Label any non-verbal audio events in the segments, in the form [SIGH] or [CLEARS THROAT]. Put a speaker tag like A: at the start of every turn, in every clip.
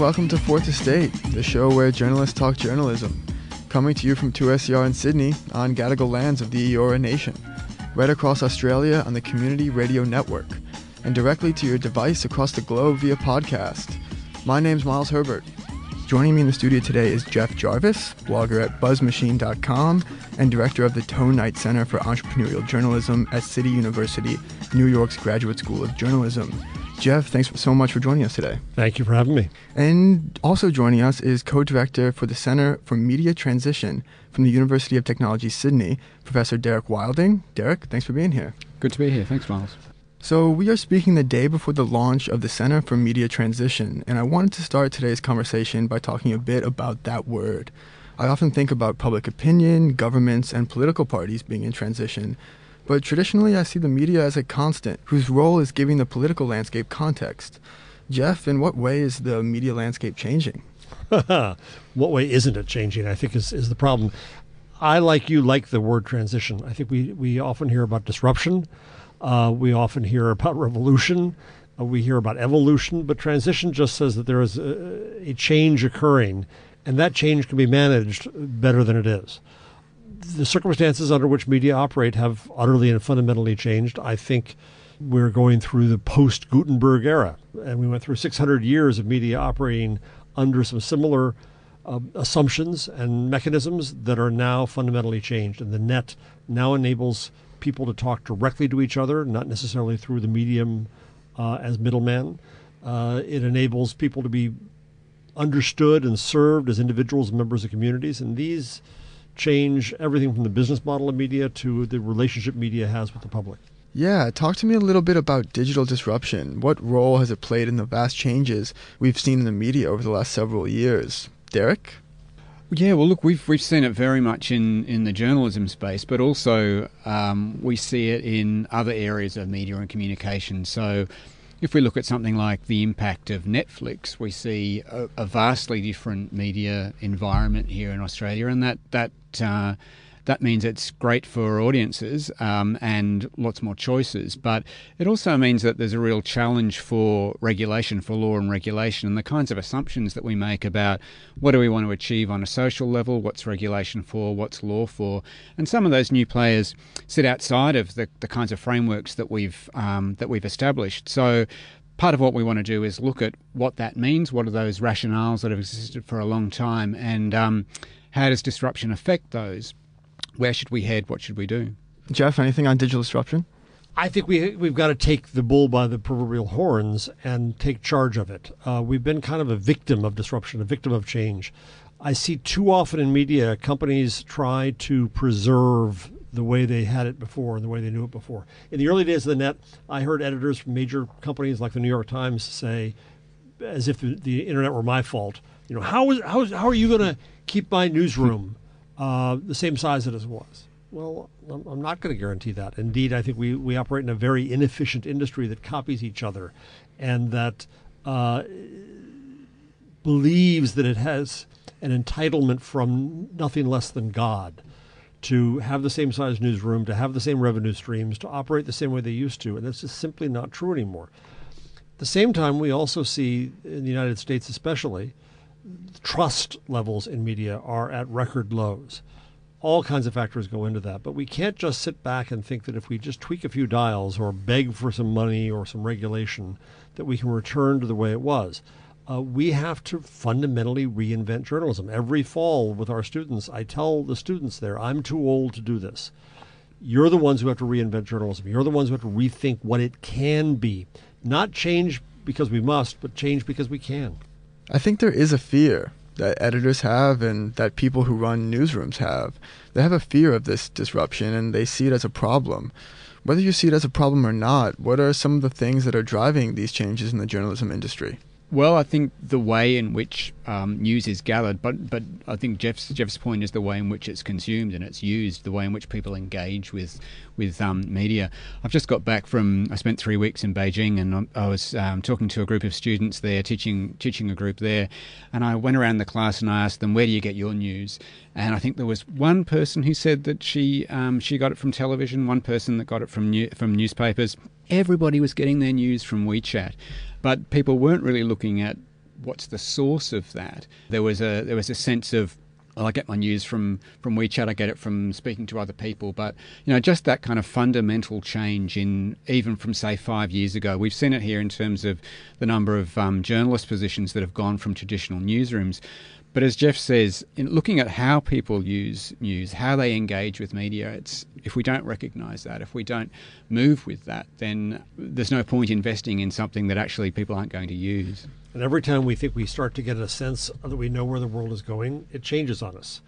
A: Welcome to Fourth Estate, the show where journalists talk journalism. Coming to you from 2SER in Sydney on Gadigal lands of the Eora Nation, right across Australia on the Community Radio Network, and directly to your device across the globe via podcast. My name's Miles Herbert. Joining me in the studio today is Jeff Jarvis, blogger at buzzmachine.com and director of the Tow-Knight Center for Entrepreneurial Journalism at City University, New York's Graduate School of Journalism. Jeff, thanks so much for joining us today.
B: Thank you for having me.
A: And also joining us is co director for the Center for Media Transition from the University of Technology, Sydney, Professor Derek Wilding. Derek, thanks for being here.
C: Good to be here. Thanks, Miles.
A: So, we are speaking the day before the launch of the Center for Media Transition, and I wanted to start today's conversation by talking a bit about that word. I often think about public opinion, governments, and political parties being in transition, but traditionally I see the media as a constant whose role is giving the political landscape context. Jeff, in what way is the media landscape changing? [LAUGHS]
B: what way isn't it changing? I think is, is the problem. I, like you, like the word transition. I think we, we often hear about disruption. Uh, we often hear about revolution. Uh, we hear about evolution. But transition just says that there is a, a change occurring, and that change can be managed better than it is the circumstances under which media operate have utterly and fundamentally changed. I think we're going through the post Gutenberg era, and we went through 600 years of media operating under some similar uh, assumptions and mechanisms that are now fundamentally changed. And the net now enables people to talk directly to each other, not necessarily through the medium uh, as middlemen. Uh, it enables people to be understood and served as individuals and members of communities. And these change everything from the business model of media to the relationship media has with the public.
A: Yeah, talk to me a little bit about digital disruption. What role has it played in the vast changes we've seen in the media over the last several years? Derek?
C: Yeah, well, look, we've we've seen it very much in, in the journalism space, but also um, we see it in other areas of media and communication. So, if we look at something like the impact of Netflix, we see a, a vastly different media environment here in Australia, and that that uh, that means it's great for audiences um, and lots more choices. But it also means that there's a real challenge for regulation, for law and regulation, and the kinds of assumptions that we make about what do we want to achieve on a social level, what's regulation for, what's law for. And some of those new players sit outside of the, the kinds of frameworks that we've um, that we've established. So part of what we want to do is look at what that means, what are those rationales that have existed for a long time, and um, how does disruption affect those? where should we head? What should we do?
A: Jeff, anything on digital disruption?
B: I think we we've got to take the bull by the proverbial horns and take charge of it. Uh, we've been kind of a victim of disruption, a victim of change. I see too often in media companies try to preserve the way they had it before and the way they knew it before. In the early days of the net, I heard editors from major companies like the New York Times say, as if the, internet were my fault, you know, how is how is how are you going to keep my newsroom uh, the same size that it was. Well, I'm not going to guarantee that. Indeed, I think we, we operate in a very inefficient industry that copies each other and that uh, believes that it has an entitlement from nothing less than God to have the same size newsroom, to have the same revenue streams, to operate the same way they used to. And that's just simply not true anymore. At the same time, we also see, in the United States especially, trust levels in media are at record lows. All kinds of factors go into that, but we can't just sit back and think that if we just tweak a few dials or beg for some money or some regulation, that we can return to the way it was. Uh, we have to fundamentally reinvent journalism. Every fall with our students, I tell the students there, I'm too old to do this. You're the ones who have to reinvent journalism. You're the ones who have to rethink what it can be. Not change because we must, but change because we can.
A: I think there is a fear that editors have and that people who run newsrooms have. They have a fear of this disruption and they see it as a problem. Whether you see it as a problem or not, what are some of the things that are driving these changes in the journalism industry?
C: Well, I think the way in which um, news is gathered, but but I think Jeff's Jeff's point is the way in which it's consumed and it's used, the way in which people engage with with um, media. I've just got back from I spent three weeks in Beijing and I was um, talking to a group of students there, teaching teaching a group there, and I went around the class and I asked them, "Where do you get your news?" And I think there was one person who said that she um, she got it from television, one person that got it from new, from newspapers. Everybody was getting their news from WeChat. But people weren't really looking at what's the source of that. There was a there was a sense of well, I get my news from, from WeChat, I get it from speaking to other people. But, you know, just that kind of fundamental change in even from, say, five years ago. We've seen it here in terms of the number of um, journalist positions that have gone from traditional newsrooms. But as Jeff says, in looking at how people use news, how they engage with media, it's if we don't recognise that, if we don't move with that, then there's no point investing in something that actually people aren't going to use.
B: And every time we think we start to get a sense that we know where the world is going, it changes on us.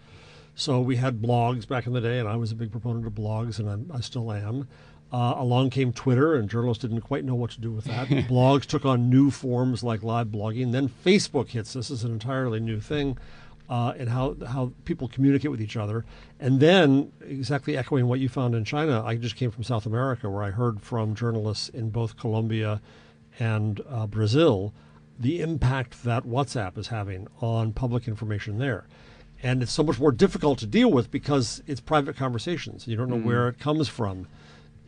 B: So we had blogs back in the day, and I was a big proponent of blogs, and I'm, i still am. Uh, along came Twitter, and journalists didn't quite know what to do with that. [LAUGHS] Blogs took on new forms like live blogging. Then Facebook hits. This is an entirely new thing, uh, and how how people communicate with each other. And then, exactly echoing what you found in China, I just came from South America, where I heard from journalists in both Colombia and uh, Brazil the impact that WhatsApp is having on public information there. And it's so much more difficult to deal with because it's private conversations. You don't know mm. where it comes from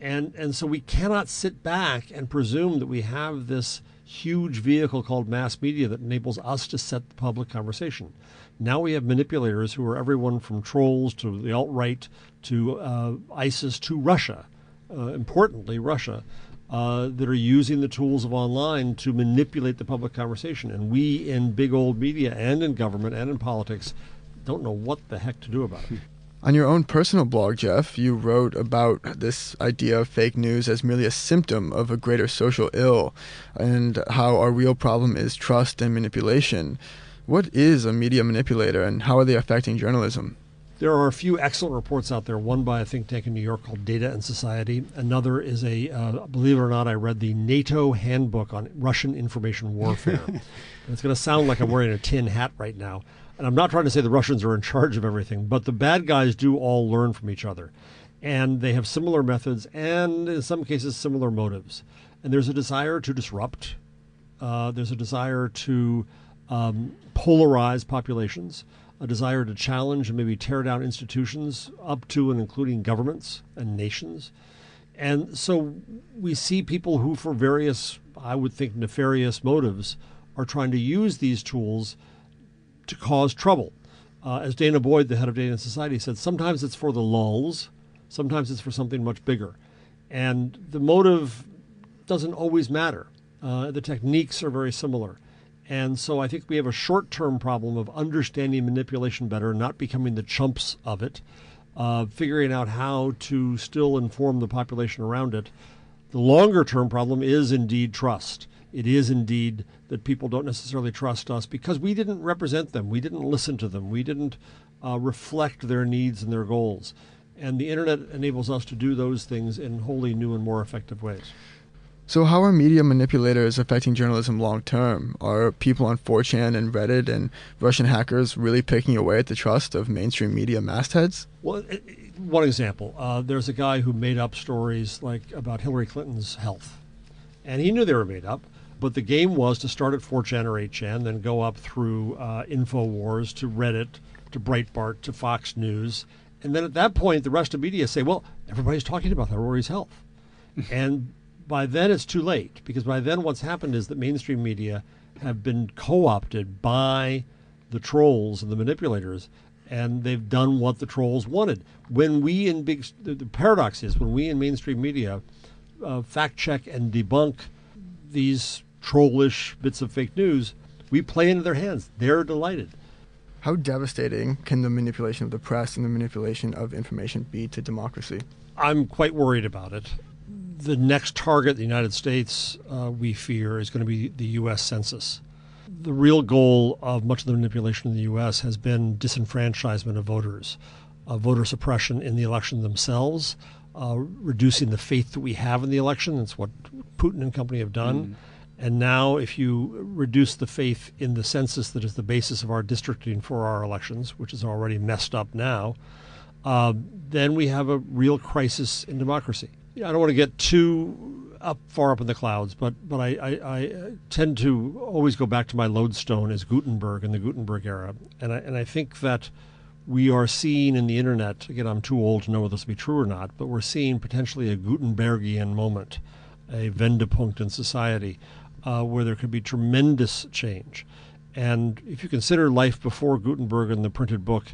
B: and and so we cannot sit back and presume that we have this huge vehicle called mass media that enables us to set the public conversation. Now we have manipulators who are everyone from trolls to the alt right to uh, ISIS to Russia, uh, importantly, Russia, uh, that are using the tools of online to manipulate the public conversation. And we in big old media and in government and in politics don't know what the heck to do about it.
A: On your own personal blog, Jeff, you wrote about this idea of fake news as merely a symptom of a greater social ill and how our real problem is trust and manipulation. What is a media manipulator and how are they affecting journalism?
B: There are a few excellent reports out there. One by a think tank in New York called Data and Society. Another is a, uh, believe it or not, I read the NATO Handbook on Russian Information Warfare. [LAUGHS] it's going to sound like I'm wearing a tin hat right now. And I'm not trying to say the Russians are in charge of everything, but the bad guys do all learn from each other. And they have similar methods and, in some cases, similar motives. And there's a desire to disrupt, uh, there's a desire to um, polarize populations, a desire to challenge and maybe tear down institutions up to and including governments and nations. And so we see people who, for various, I would think, nefarious motives, are trying to use these tools to cause trouble. Uh, as Dana Boyd, the head of and Society, said, sometimes it's for the lulls, sometimes it's for something much bigger. And the motive doesn't always matter. Uh, the techniques are very similar. And so I think we have a short term problem of understanding manipulation better, not becoming the chumps of it, uh, figuring out how to still inform the population around it. The longer term problem is indeed trust it is indeed that people don't necessarily trust us because we didn't represent them, we didn't listen to them, we didn't uh, reflect their needs and their goals. And the internet enables us to do those things in wholly new and more effective ways.
A: So, how are media manipulators affecting journalism long term? Are people on 4chan and Reddit and Russian hackers really picking away at the trust of mainstream media mastheads?
B: Well, one example uh, there's a guy who made up stories like about Hillary Clinton's health, and he knew they were made up. But the game was to start at 4chan or 8chan, then go up through uh, InfoWars to Reddit to Breitbart to Fox News. And then at that point, the rest of media say, well, everybody's talking about Rory's health. [LAUGHS] and by then, it's too late because by then, what's happened is that mainstream media have been co opted by the trolls and the manipulators, and they've done what the trolls wanted. When we in big, the, the paradox is when we in mainstream media uh, fact check and debunk these trollish bits of fake news, we play into their hands. They're delighted.
A: How devastating can the manipulation of the press and the manipulation of information be to democracy?
B: I'm quite worried about it. The next target, the United States, uh, we fear, is going to be the U.S. Census. The real goal of much of the manipulation in the U.S. has been disenfranchisement of voters, uh, voter suppression in the election themselves, uh, reducing the faith that we have in the election. That's what Putin and company have done. Mm and now, if you reduce the faith in the census that is the basis of our districting for our elections, which is already messed up now, uh, then we have a real crisis in democracy. I don't want to get too up far up in the clouds, but but I, I, I tend to always go back to my lodestone as Gutenberg in the Gutenberg era, and I, and I think that we are seeing in the internet again. I'm too old to know whether this will be true or not, but we're seeing potentially a Gutenbergian moment, a Wendepunkt in society uh, where there could be tremendous change. And if you consider life before Gutenberg and the printed book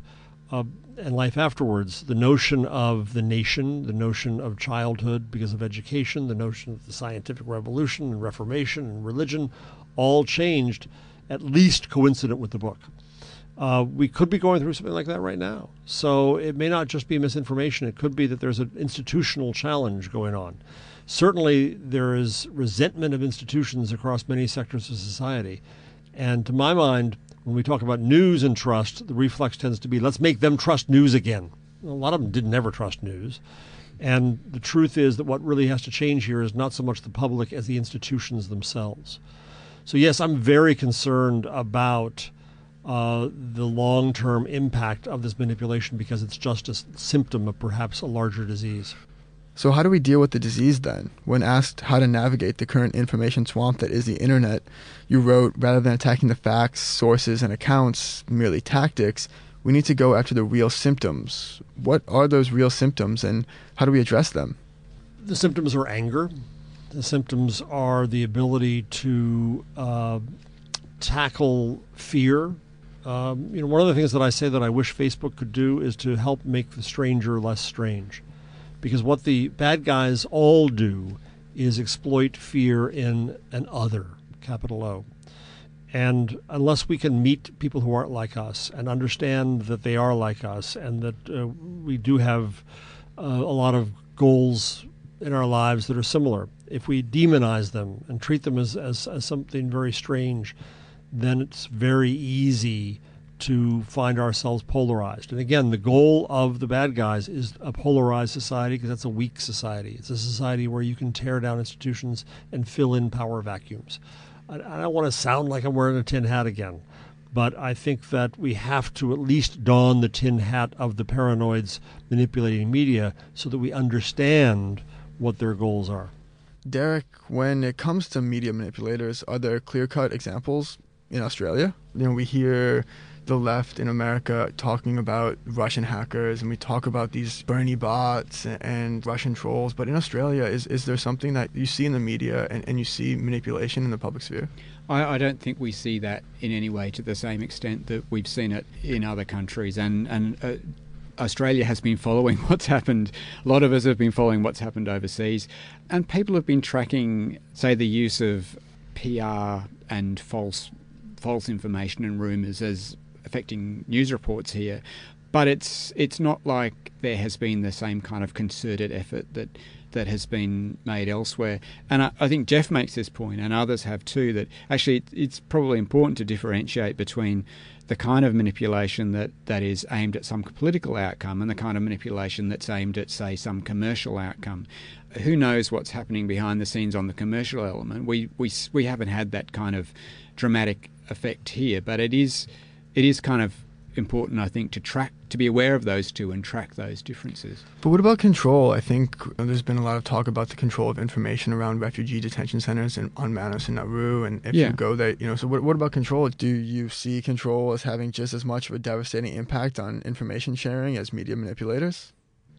B: uh, and life afterwards, the notion of the nation, the notion of childhood because of education, the notion of the scientific revolution and Reformation and religion all changed at least coincident with the book. Uh, we could be going through something like that right now. So it may not just be misinformation, it could be that there's an institutional challenge going on. Certainly, there is resentment of institutions across many sectors of society. And to my mind, when we talk about news and trust, the reflex tends to be let's make them trust news again. A lot of them didn't ever trust news. And the truth is that what really has to change here is not so much the public as the institutions themselves. So, yes, I'm very concerned about uh, the long term impact of this manipulation because it's just a symptom of perhaps a larger disease.
A: So, how do we deal with the disease then? When asked how to navigate the current information swamp that is the internet, you wrote rather than attacking the facts, sources, and accounts, merely tactics, we need to go after the real symptoms. What are those real symptoms and how do we address them?
B: The symptoms are anger. The symptoms are the ability to uh, tackle fear. Um, you know, one of the things that I say that I wish Facebook could do is to help make the stranger less strange because what the bad guys all do is exploit fear in an other, capital O. And unless we can meet people who aren't like us and understand that they are like us and that uh, we do have uh, a lot of goals in our lives that are similar, if we demonize them and treat them as, as, as something very strange, then it's very easy to find ourselves polarized. And again, the goal of the bad guys is a polarized society because that's a weak society. It's a society where you can tear down institutions and fill in power vacuums. I, I don't want to sound like I'm wearing a tin hat again, but I think that we have to at least don the tin hat of the paranoids manipulating media so that we understand what their goals are.
A: Derek, when it comes to media manipulators, are there clear cut examples in Australia? You know, we hear the left in America talking about Russian hackers and we talk about these Bernie bots and Russian trolls. But in Australia, is, is there something that you see in the media and, and you see manipulation in the public sphere?
C: I, I don't think we see that in any way to the same extent that we've seen it in other countries. And, and uh, Australia has been following [LAUGHS] what's happened. A lot of us have been following what's happened overseas. And people have been tracking, say, the use of PR and false false information and rumours as affecting news reports here, but it's it's not like there has been the same kind of concerted effort that that has been made elsewhere. And I, I think Jeff makes this point, and others have too, that actually it, it's probably important to differentiate between the kind of manipulation that, that is aimed at some political outcome and the kind of manipulation that's aimed at, say, some commercial outcome. Who knows what's happening behind the scenes on the commercial element? We, we, we haven't had that kind of dramatic effect here, but it is it is kind of important, I think, to track, to be aware of those two and track those differences.
A: But what about control? I think there's been a lot of talk about the control of information around refugee detention centers and on Manus and Nauru, and if yeah. you go there, you know. So what, what about control? Do you see control as having just as much of a devastating impact on information sharing as media manipulators?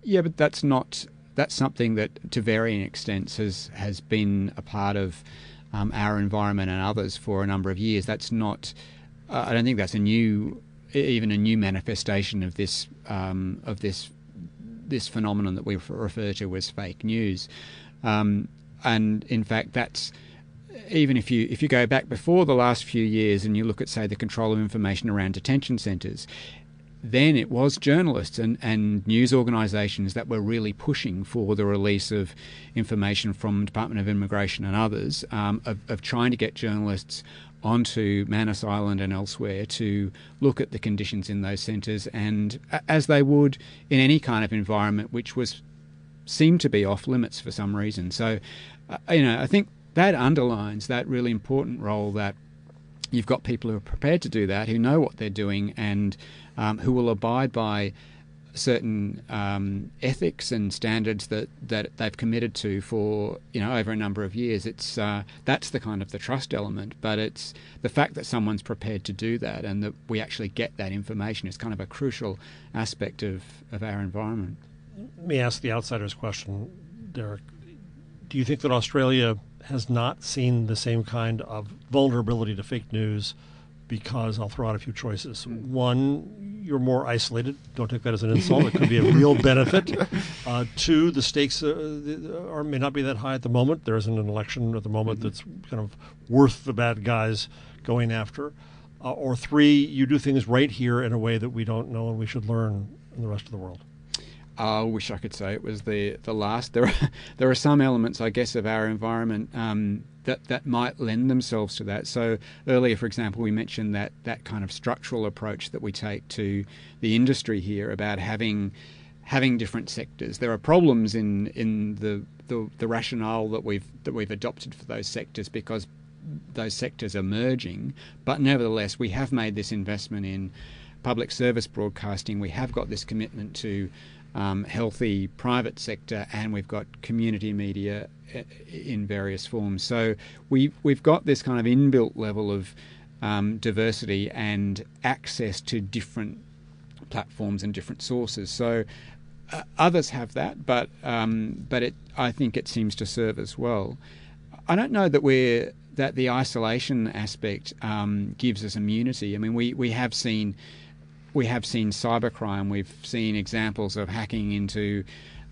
C: Yeah, but that's not that's something that, to varying extents, has has been a part of um, our environment and others for a number of years. That's not uh, I don't think that's a new, even a new manifestation of this um, of this this phenomenon that we refer to as fake news. Um, and in fact, that's even if you if you go back before the last few years and you look at say the control of information around detention centres, then it was journalists and, and news organisations that were really pushing for the release of information from Department of Immigration and others um, of, of trying to get journalists onto Manus Island and elsewhere to look at the conditions in those centres, and as they would in any kind of environment which was seemed to be off limits for some reason. So, uh, you know, I think that underlines that really important role that you've got people who are prepared to do that, who know what they're doing, and um, who will abide by certain um, ethics and standards that, that they've committed to for you know over a number of years. It's uh, that's the kind of the trust element, but it's the fact that someone's prepared to do that and that we actually get that information is kind of a crucial aspect of, of our environment.
B: Let me ask the outsider's question, Derek. Do you think that Australia has not seen the same kind of vulnerability to fake news because I'll throw out a few choices. One, you're more isolated. Don't take that as an insult. It could be a real benefit. [LAUGHS] Uh, two, the stakes uh, are, may not be that high at the moment. There isn't an election at the moment mm-hmm. that's kind of worth the bad guys going after. Uh, or three, you do things right here in a way that we don't know and we should learn in the rest of the world.
C: I wish I could say it was the the last. There are [LAUGHS] there are some elements, I guess, of our environment um, that that might lend themselves to that. So earlier, for example, we mentioned that that kind of structural approach that we take to the industry here about having having different sectors. There are problems in in the the, the rationale that we've that we've adopted for those sectors because those sectors are merging. But nevertheless, we have made this investment in public service broadcasting. We have got this commitment to um, healthy private sector, and we've got community media uh, in various forms. So we've we've got this kind of inbuilt level of um, diversity and access to different platforms and different sources. So uh, others have that, but um, but it I think it seems to serve as well. I don't know that we're that the isolation aspect um, gives us immunity. I mean, we, we have seen we have seen cybercrime. We've seen examples of hacking into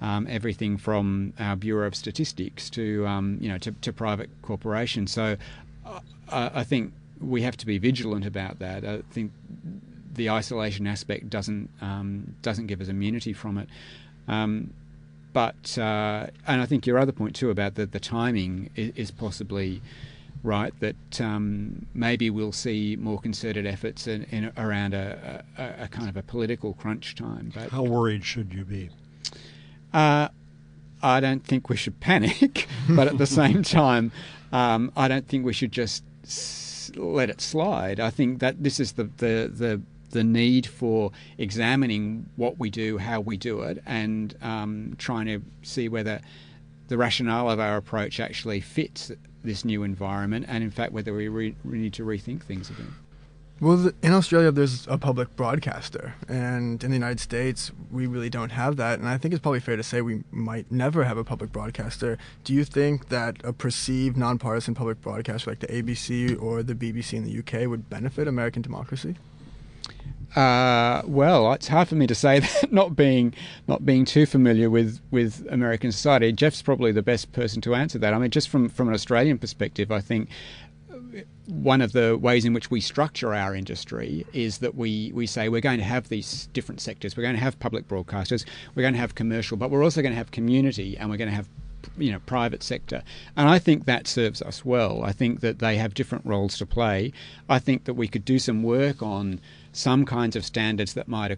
C: um, everything from our Bureau of Statistics to um, you know to, to, private corporations. So uh, I think we have to be vigilant about that. I think the isolation aspect doesn't um, doesn't give us immunity from it. Um, but uh, and I think your other point too about the, the timing is, is possibly right, that um, maybe we'll see more concerted efforts in, in around a, a, a, kind of a political crunch time.
B: But how worried should you be?
C: Uh, I don't think we should panic, [LAUGHS] but at the same [LAUGHS] time, um, I don't think we should just s- let it slide. I think that this is the, the, the the need for examining what we do, how we do it, and um, trying to see whether the rationale of our approach actually fits this new environment, and in fact, whether we, re- we need to rethink things again.
A: Well, in Australia, there's a public broadcaster, and in the United States, we really don't have that. And I think it's probably fair to say we might never have a public broadcaster. Do you think that a perceived nonpartisan public broadcaster like the ABC or the BBC in the UK would benefit American democracy?
C: Uh, well, it's hard for me to say [LAUGHS] that, not being not being too familiar with, with American society. Jeff's probably the best person to answer that. I mean, just from from an Australian perspective, I think one of the ways in which we structure our industry is that we, we say we're going to have these different sectors. We're going to have public broadcasters, we're going to have commercial, but we're also going to have community and we're going to have you know private sector and i think that serves us well i think that they have different roles to play i think that we could do some work on some kinds of standards that might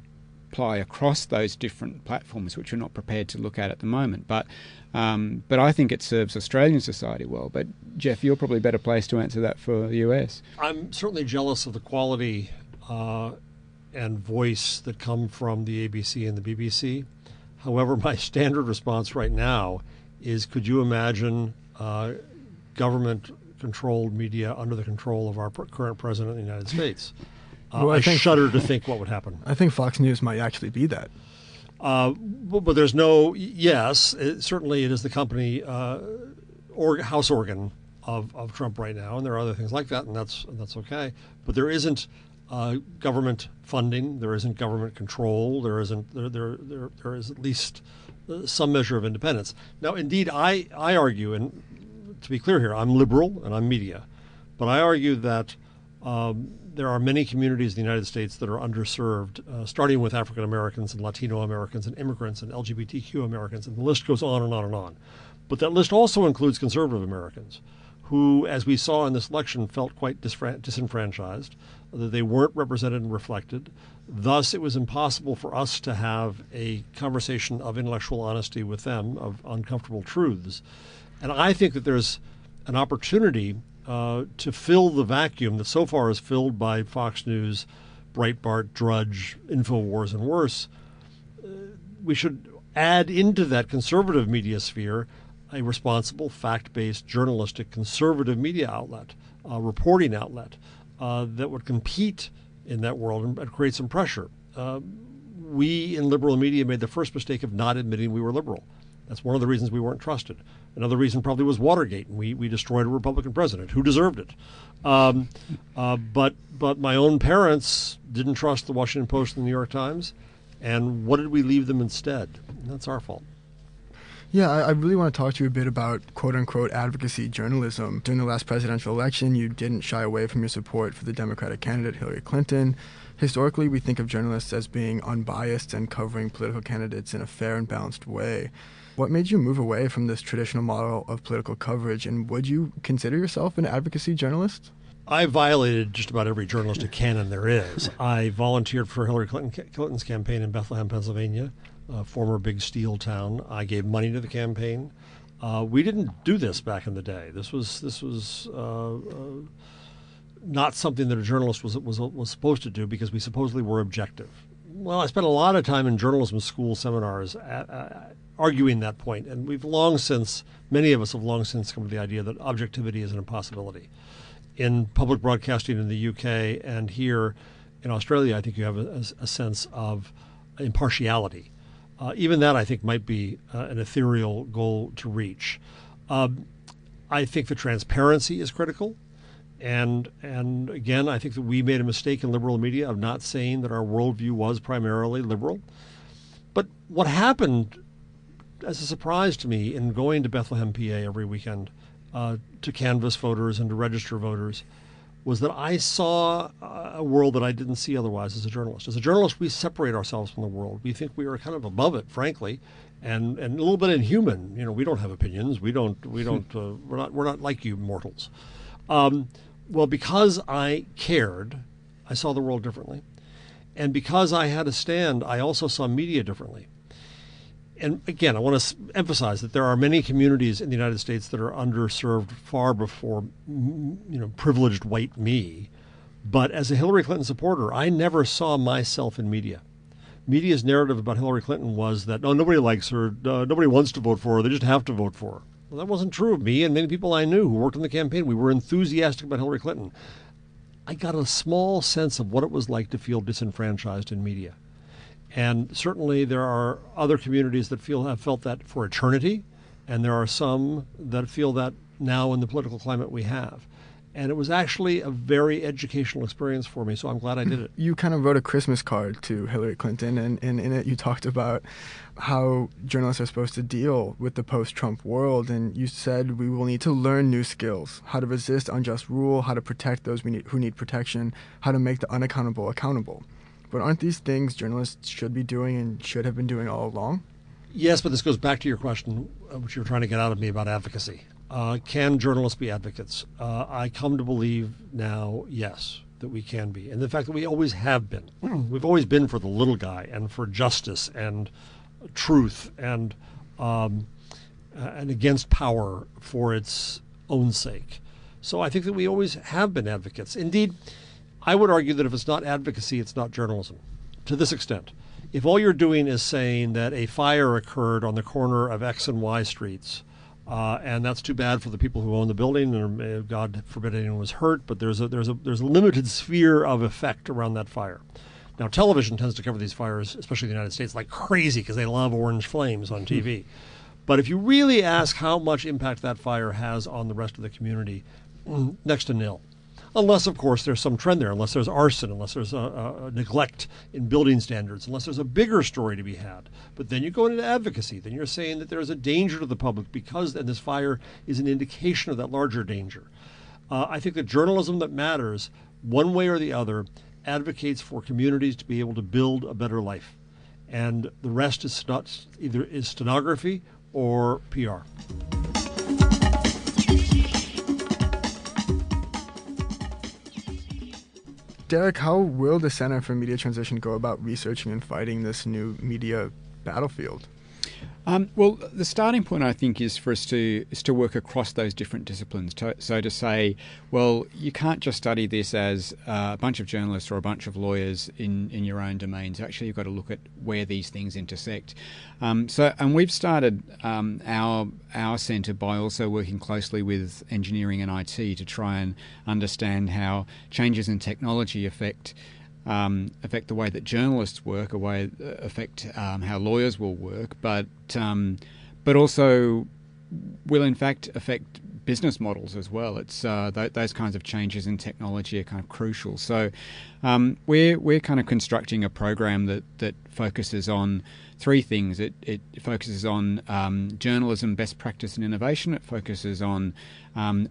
C: apply across those different platforms, which we're not prepared to look at at the moment. But um, but I think it serves Australian society well. But Jeff, you're probably better placed to answer that for the US.
B: I'm certainly jealous of the quality uh, and voice that come from the ABC and the BBC. However, my [LAUGHS] standard response right now is: Could you imagine uh, government controlled media under the control of our current president of the United States? Uh, well, I, I think, shudder to think what would happen.
A: I think Fox News might actually be that.
B: Uh, but, but, there's no yes. It, certainly, it is the company uh, or house organ of, of Trump right now, and there are other things like that, and that's that's okay. But there isn't uh, government funding. There isn't government control. There isn't there there there, there is at least uh, some measure of independence. Now, indeed, I I argue, and to be clear here, I'm liberal and I'm media, but I argue that. Um, there are many communities in the United States that are underserved, uh, starting with African Americans and Latino Americans and immigrants and LGBTQ Americans, and the list goes on and on and on. But that list also includes conservative Americans who, as we saw in this election, felt quite disenfranchised, that they weren't represented and reflected. Thus, it was impossible for us to have a conversation of intellectual honesty with them, of uncomfortable truths. And I think that there's an opportunity uh, to fill the vacuum that so far is filled by Fox News, Breitbart, Drudge, InfoWars, and worse. Uh, we should add into that conservative media sphere a responsible, fact based, journalistic, conservative media outlet, a reporting outlet uh, that would compete in that world and, and create some pressure. Uh, we in liberal media made the first mistake of not admitting we were liberal. That's one of the reasons we weren't trusted. Another reason probably was Watergate, and we, we destroyed a Republican president who deserved it. Um, uh, but but my own parents didn't trust the Washington Post and the New York Times, and what did we leave them instead? That's our fault.
A: Yeah, I really want to talk to you a bit about quote unquote advocacy journalism. During the last presidential election, you didn't shy away from your support for the Democratic candidate Hillary Clinton. Historically, we think of journalists as being unbiased and covering political candidates in a fair and balanced way. What made you move away from this traditional model of political coverage, and would you consider yourself an advocacy journalist?
B: I violated just about every journalistic canon there is. [LAUGHS] I volunteered for Hillary Clinton, Clinton's campaign in Bethlehem, Pennsylvania a former big steel town. I gave money to the campaign. Uh, we didn't do this back in the day. This was this was uh, uh, not something that a journalist was was was supposed to do because we supposedly were objective. Well, I spent a lot of time in journalism school seminars at, arguing that point, and we've long since many of us have long since come to the idea that objectivity is an impossibility. In public broadcasting in the UK and here in Australia, I think you have a, a sense of impartiality uh, even that, I think, might be uh, an ethereal goal to reach. Um, I think the transparency is critical. And, and again, I think that we made a mistake in liberal media of not saying that our worldview was primarily liberal. But what happened as a surprise to me in going to Bethlehem, PA every weekend uh, to canvass voters and to register voters was that I saw a world that I didn't see otherwise as a journalist. As a journalist, we separate ourselves from the world. We think we are kind of above it, frankly, and, and a little bit inhuman. You know, we don't have opinions. We don't. We don't. Uh, we're not. We're not like you mortals. Um, well, because I cared, I saw the world differently, and because I had a stand, I also saw media differently and again, I want to emphasize that there are many communities in the United States that are underserved far before, you know, privileged white me. But as a Hillary Clinton supporter, I never saw myself in media. Media's narrative about Hillary Clinton was that, oh, nobody likes her, uh, nobody wants to vote for her, they just have to vote for her. Well, that wasn't true of me and many people I knew who worked in the campaign. We were enthusiastic about Hillary Clinton. I got a small sense of what it was like to feel disenfranchised in media. And certainly there are other communities that feel have felt that for eternity, and there are some that feel that now in the political climate we have. And it was actually a very educational experience for me, so I'm glad I did it.
A: You kind of wrote a Christmas card to Hillary Clinton, and, and in it you talked about how journalists are supposed to deal with the post Trump world. And you said we will need to learn new skills how to resist unjust rule, how to protect those need, who need protection, how to make the unaccountable accountable. But aren't these things journalists should be doing and should have been doing all along?
B: Yes, but this goes back to your question, uh, which you're trying to get out of me about advocacy. Uh, can journalists be advocates? Uh, I come to believe now, yes, that we can be. And the fact that we always have been. [CLEARS THROAT] We've always been for the little guy and for justice and truth and, um, uh, and against power for its own sake. So I think that we always have been advocates. Indeed, I would argue that if it's not advocacy, it's not journalism to this extent. If all you're doing is saying that a fire occurred on the corner of X and Y streets, uh, and that's too bad for the people who own the building, and God forbid anyone was hurt, but there's a, there's, a, there's a limited sphere of effect around that fire. Now, television tends to cover these fires, especially in the United States, like crazy because they love orange flames on TV. But if you really ask how much impact that fire has on the rest of the community, mm, next to nil unless, of course, there's some trend there, unless there's arson, unless there's a, a, neglect in building standards, unless there's a bigger story to be had. But then you go into advocacy. Then you're saying that there's a danger to the public because, and this fire is an indication of that larger danger. Uh, I think the journalism that matters, one way or the other, advocates for communities to be able to build a better life, and the rest is not either is stenography or PR.
A: Derek, how will the Center for Media Transition go about researching and fighting this new media battlefield?
C: Um, well, the starting point I think is for us to is to work across those different disciplines. To, so to say, well, you can't just study this as uh, a bunch of journalists or a bunch of lawyers in, in your own domains. Actually, you've got to look at where these things intersect. Um, so, and we've started um, our our centre by also working closely with engineering and IT to try and understand how changes in technology affect um, affect the way that journalists work, a way uh, affect um, how lawyers will work, but um, but also will in fact affect business models as well. It's uh, th- those kinds of changes in technology are kind of crucial. So um, we're we're kind of constructing a program that that focuses on three things. It it focuses on um, journalism best practice and innovation. It focuses on um,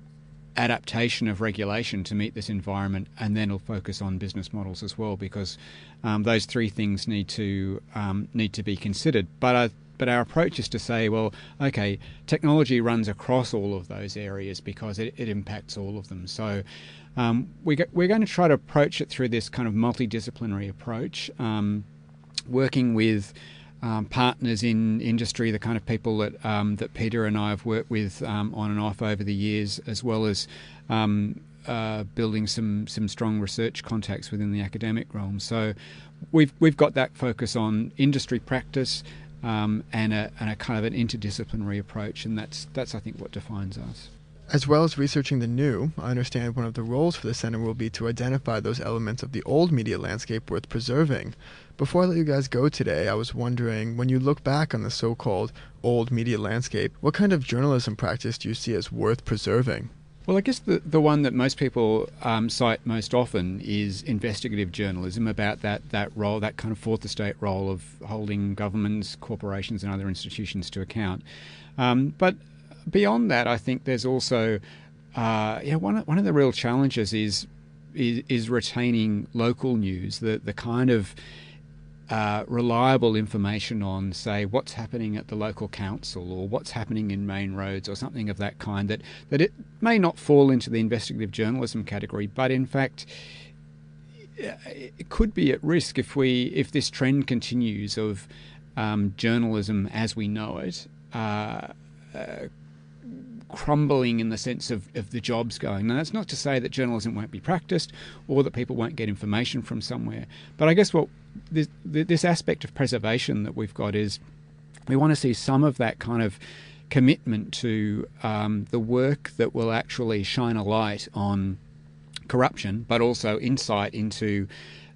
C: adaptation of regulation to meet this environment, and then it'll focus on business models as well, because um, those three things need to um, need to be considered. But I but our approach is to say, well, okay, technology runs across all of those areas because it, it impacts all of them. So um, we we're going to try to approach it through this kind of multidisciplinary approach, um, working with um, partners in industry, the kind of people that um, that Peter and I have worked with um, on and off over the years, as well as um, uh, building some some strong research contacts within the academic realm. So we've we've got that focus on industry practice, um, and, a, and a kind of an interdisciplinary approach, and that's that's I think what defines us.
A: As well as researching the new, I understand one of the roles for the center will be to identify those elements of the old media landscape worth preserving. Before I let you guys go today, I was wondering when you look back on the so called old media landscape, what kind of journalism practice do you see as worth preserving?
C: Well, I guess the, the one that most people um, cite most often is investigative journalism about that, that role, that kind of fourth estate role of holding governments, corporations, and other institutions to account. Um, but beyond that, I think there's also, uh, know, one, one of the real challenges is, is, is retaining local news, the, the kind of uh, reliable information on, say, what's happening at the local council or what's happening in main roads or something of that kind, that, that it may not fall into the investigative journalism category, but in fact, it could be at risk if we if this trend continues of um, journalism as we know it uh, uh, crumbling in the sense of, of the jobs going. Now, that's not to say that journalism won't be practiced or that people won't get information from somewhere. But I guess what this, this aspect of preservation that we've got is we want to see some of that kind of commitment to um, the work that will actually shine a light on corruption, but also insight into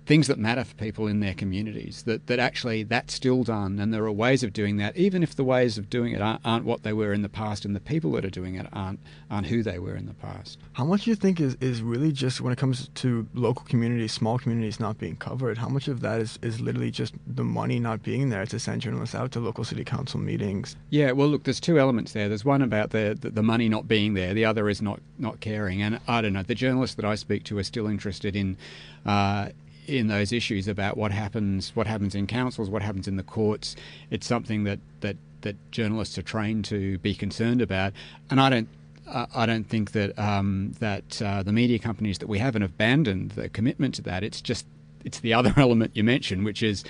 C: things that matter for people in their communities. That that actually that's still done, and there are ways of doing that, even if the ways of doing it aren't, aren't, what they were in the past, and the people that are doing it aren't aren't who they were in the past.
A: How much do you think is, is really just when it comes to local communities, small communities not being covered? How much of that is, is literally just the money not being there to send journalists out to local city council meetings?
C: Yeah, well, look, there's two elements there. There's one about the the, the money not being there. The other is not not caring. And I don't know. The journalists that I speak to are still interested in. Uh, in those issues about what happens what happens in councils, what happens in the courts. It's something that that that journalists are trained to be concerned about, and I don't. I don't think that um, that uh, the media companies that we have have abandoned the commitment to that. It's just it's the other [LAUGHS] element you mentioned, which is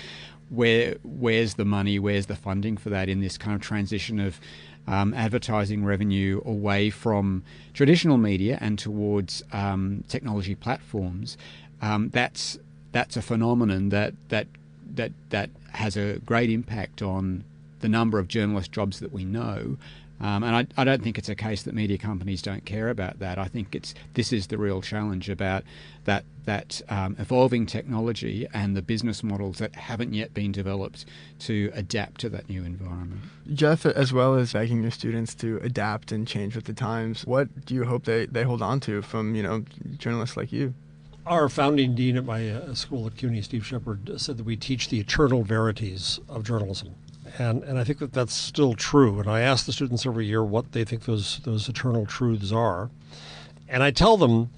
C: where where's the money, where's the funding for that in this kind of transition of um, advertising revenue away from traditional media and towards um, technology platforms. Um, that's that's a phenomenon that that that that has a great impact on the number of journalist jobs that we know. Um, and I, I, don't think it's a case that media companies don't care about that. I think it's this is the real challenge about that that um, evolving technology and the business models that haven't yet been developed to adapt to that new environment.
A: Jeff, as well as begging your students to adapt and change with the times, what do you hope they, they hold on to from you know journalists like you?
B: Our founding dean at my uh, school at CUNY, Steve Shepard, said that we teach the eternal verities of journalism. And, and I think that that's still true. And I ask the students every year what they think those, those eternal truths are. And I tell them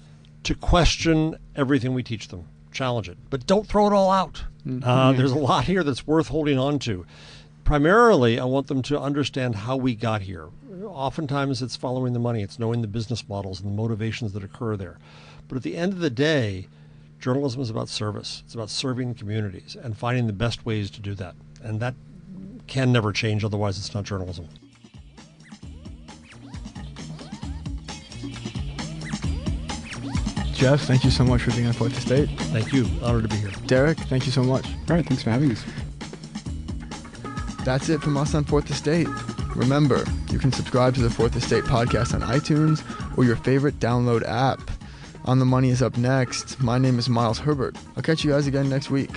B: to question everything we teach them, challenge it, but don't throw it all out. Mm-hmm. Uh, there's a lot here that's worth holding on to. Primarily, I want them to understand how we got here. Oftentimes, it's following the money, it's knowing the business models and the motivations that occur there. But at the end of the day, journalism is about service. It's about serving communities and finding the best ways to do that. And that can never change, otherwise, it's not journalism.
A: Jeff, thank you so much for being on Fourth Estate.
B: Thank you. Honored to be here.
A: Derek, thank you so much.
C: All right, thanks for having us.
A: That's it from us on Fourth Estate. Remember, you can subscribe to the Fourth Estate podcast on iTunes or your favorite download app. On the Money is up next. My name is Miles Herbert. I'll catch you guys again next week.